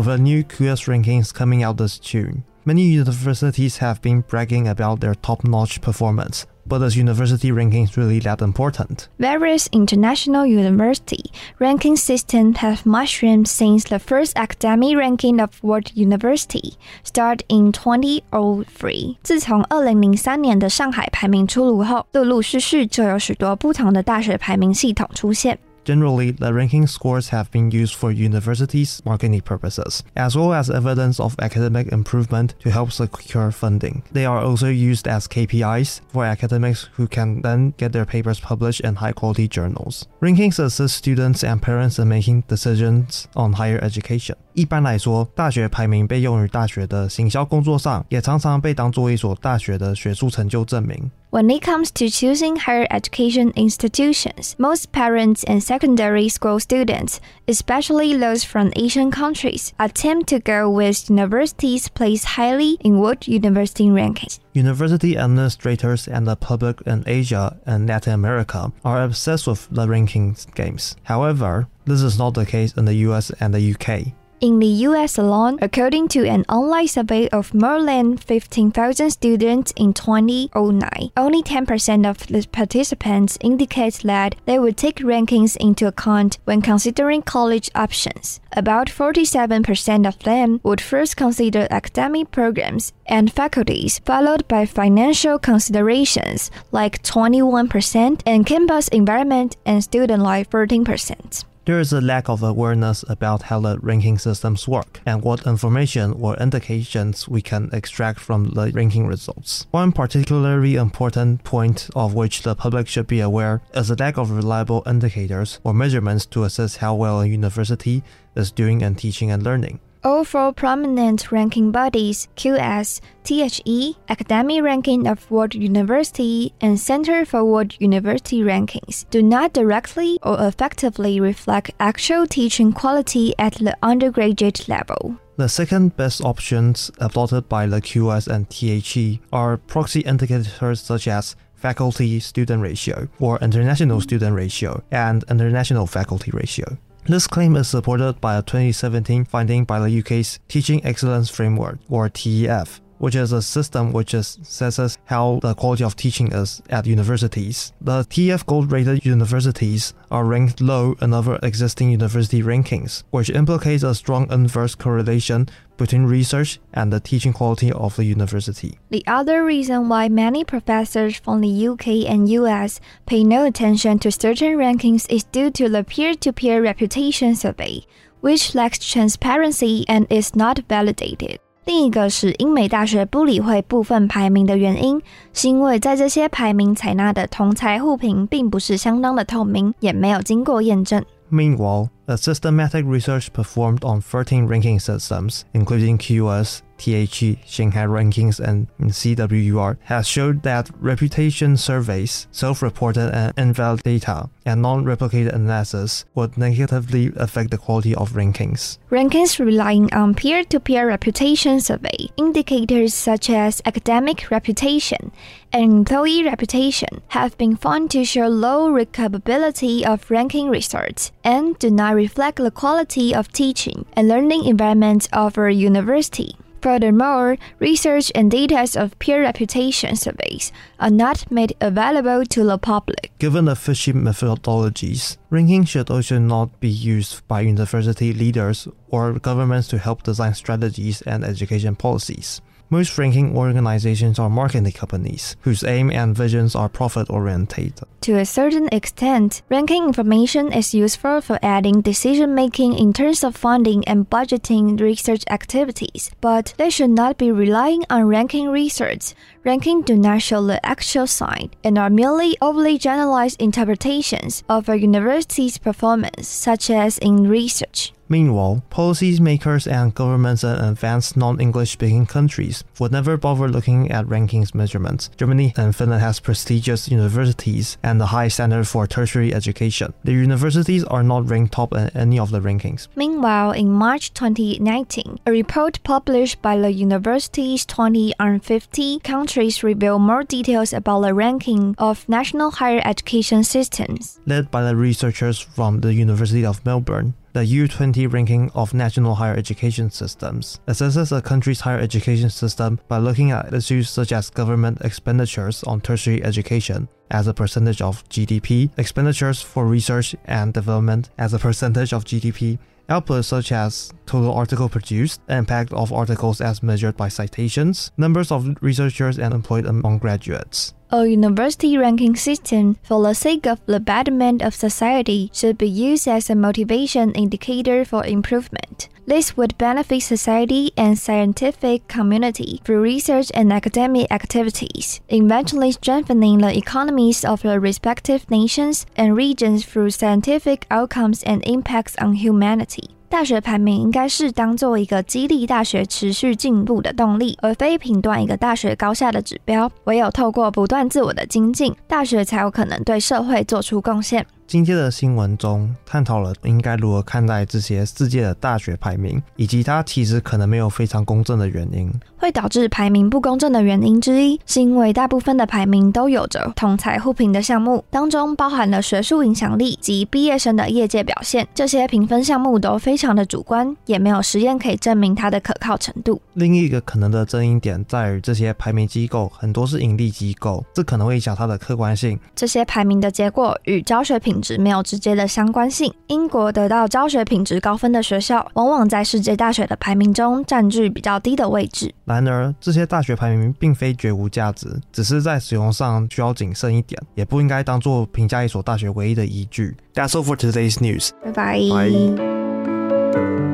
with a new QS rankings coming out this June. Many universities have been bragging about their top notch performance, but is university rankings really that important? Various international university ranking systems have mushroomed since the first academic ranking of World University started in 2003。自从2003年的上海排名出炉后，陆陆续续就有许多不同的大学排名系统出现。 Generally, the ranking scores have been used for universities' marketing purposes, as well as evidence of academic improvement to help secure funding. They are also used as KPIs for academics who can then get their papers published in high quality journals. Rankings assist students and parents in making decisions on higher education. 一般来说，大学排名被用于大学的行销工作上，也常常被当作一所大学的学术成就证明。When it comes to choosing higher education institutions, most parents and secondary school students, especially those from Asian countries, attempt to go with universities placed highly in World University rankings. University administrators and the public in Asia and Latin America are obsessed with the rankings games. However, this is not the case in the US and the UK. In the US alone, according to an online survey of more than 15,000 students in 2009, only 10% of the participants indicate that they would take rankings into account when considering college options. About 47% of them would first consider academic programs and faculties, followed by financial considerations like 21% and campus environment and student life 13%. There is a lack of awareness about how the ranking systems work and what information or indications we can extract from the ranking results. One particularly important point of which the public should be aware is the lack of reliable indicators or measurements to assess how well a university is doing in teaching and learning. All four prominent ranking bodies, QS, THE, Academic Ranking of World University, and Center for World University Rankings, do not directly or effectively reflect actual teaching quality at the undergraduate level. The second best options adopted by the QS and THE are proxy indicators such as faculty student ratio or international student ratio and international faculty ratio. This claim is supported by a 2017 finding by the UK's Teaching Excellence Framework, or TEF, which is a system which assesses how the quality of teaching is at universities. The TEF gold rated universities are ranked low in other existing university rankings, which implicates a strong inverse correlation between research and the teaching quality of the university. The other reason why many professors from the UK and US pay no attention to certain rankings is due to the peer to peer reputation survey, which lacks transparency and is not validated. 另一个是英美大学不理会部分排名的原因，是因为在这些排名采纳的同侪互评并不是相当的透明，也没有经过验证。Meanwhile, a systematic research performed on 13 ranking systems, including QS, THE, Shanghai Rankings, and CWUR, has showed that reputation surveys, self reported and invalid data, and non replicated analysis would negatively affect the quality of rankings. Rankings relying on peer to peer reputation survey indicators such as academic reputation and employer reputation have been found to show low recoverability of ranking results and do not reflect the quality of teaching and learning environment of a university. Furthermore, research and data of peer reputation surveys are not made available to the public. Given the fishy methodologies, ranking should also not be used by university leaders or governments to help design strategies and education policies. Most ranking organizations are marketing companies whose aim and visions are profit oriented. To a certain extent, ranking information is useful for aiding decision making in terms of funding and budgeting research activities, but they should not be relying on ranking research. Ranking do not show the actual sign and are merely overly generalized interpretations of a Universitas performance, such as in research. Meanwhile, policymakers and governments in advanced non-English speaking countries would never bother looking at rankings measurements. Germany and Finland has prestigious universities and a high standard for tertiary education. The universities are not ranked top in any of the rankings. Meanwhile, in March 2019, a report published by the university's 20 on 50 country entries reveal more details about the ranking of national higher education systems. Led by the researchers from the University of Melbourne, the U20 ranking of national higher education systems assesses a country's higher education system by looking at issues such as government expenditures on tertiary education as a percentage of GDP, expenditures for research and development as a percentage of GDP, outputs such as total article produced, impact of articles as measured by citations, numbers of researchers and employed among graduates. A university ranking system for the sake of the betterment of society should be used as a motivation indicator for improvement. This would benefit society and scientific community through research and academic activities, eventually strengthening the economies of the respective nations and regions through scientific outcomes and impacts on humanity. 大学排名应该是当做一个激励大学持续进步的动力，而非评断一个大学高下的指标。唯有透过不断自我的精进，大学才有可能对社会做出贡献。 今天的新闻中探讨了应该如何看待这些世界的大学排名，以及它其实可能没有非常公正的原因。会导致排名不公正的原因之一，是因为大部分的排名都有着同才互评的项目，当中包含了学术影响力及毕业生的业界表现。这些评分项目都非常的主观，也没有实验可以证明它的可靠程度。另一个可能的争议点在于，这些排名机构很多是盈利机构，这可能会影响它的客观性。这些排名的结果与教学品质没有直接的相关性。英国得到教学品质高分的学校，往往在世界大学的排名中占据比较低的位置。然而，这些大学排名并非绝无价值，只是在使用上需要谨慎一点，也不应该当做评价一所大学唯一的依据。That's all for today's news. Bye bye.